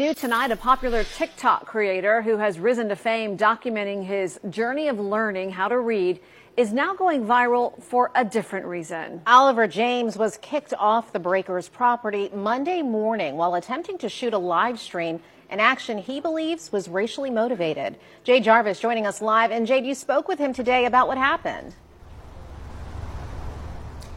New tonight, a popular TikTok creator who has risen to fame documenting his journey of learning how to read is now going viral for a different reason. Oliver James was kicked off the Breakers property Monday morning while attempting to shoot a live stream, an action he believes was racially motivated. Jade Jarvis joining us live. And Jade, you spoke with him today about what happened.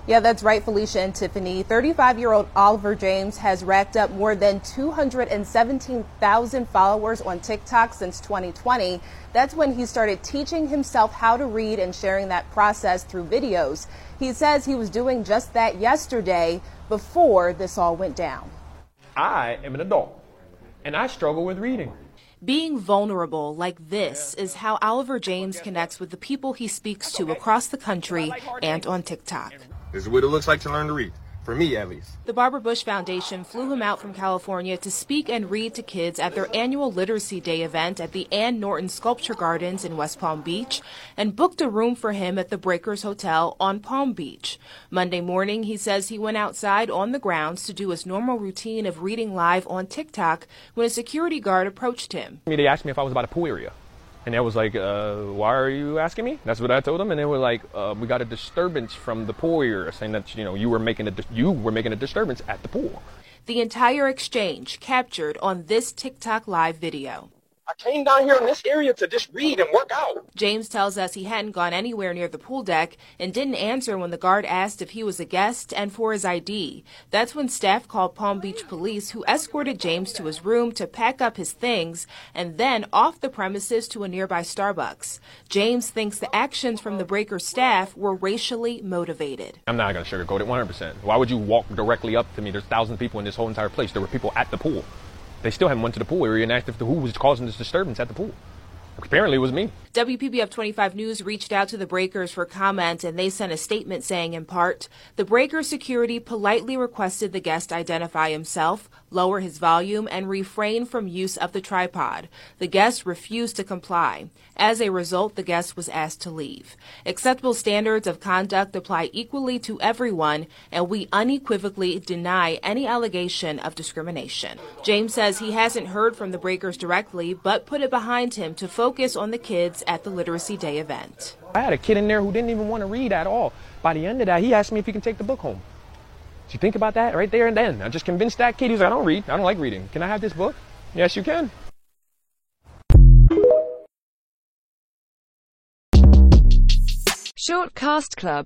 Yeah, that's right, Felicia and Tiffany. 35 year old Oliver James has racked up more than 217,000 followers on TikTok since 2020. That's when he started teaching himself how to read and sharing that process through videos. He says he was doing just that yesterday before this all went down. I am an adult and I struggle with reading. Being vulnerable like this is how Oliver James connects with the people he speaks to across the country and on TikTok. This is what it looks like to learn to read. For me, at least. The Barbara Bush Foundation flew him out from California to speak and read to kids at their annual Literacy Day event at the Ann Norton Sculpture Gardens in West Palm Beach and booked a room for him at the Breakers Hotel on Palm Beach. Monday morning, he says he went outside on the grounds to do his normal routine of reading live on TikTok when a security guard approached him. They asked me if I was about a pool area. And I was like, uh, why are you asking me? That's what I told them. And they were like, uh, we got a disturbance from the pool saying that, you know, you were making a, you were making a disturbance at the pool. The entire exchange captured on this TikTok live video. I came down here in this area to just read and work out. James tells us he hadn't gone anywhere near the pool deck and didn't answer when the guard asked if he was a guest and for his ID. That's when staff called Palm Beach police, who escorted James to his room to pack up his things and then off the premises to a nearby Starbucks. James thinks the actions from the breaker staff were racially motivated. I'm not going to sugarcoat it 100%. Why would you walk directly up to me? There's thousands of people in this whole entire place. There were people at the pool. They still haven't went to the pool area and asked if the who was causing this disturbance at the pool. Apparently, it was me. WPBF 25 News reached out to the Breakers for comment, and they sent a statement saying, in part, the Breakers security politely requested the guest identify himself, lower his volume, and refrain from use of the tripod. The guest refused to comply. As a result, the guest was asked to leave. Acceptable standards of conduct apply equally to everyone, and we unequivocally deny any allegation of discrimination. James says he hasn't heard from the Breakers directly, but put it behind him to focus on the kids at the Literacy Day event. I had a kid in there who didn't even want to read at all. By the end of that, he asked me if he can take the book home. So you think about that right there and then. I just convinced that kid. He's like, I don't read. I don't like reading. Can I have this book? Yes, you can. Short Cast Club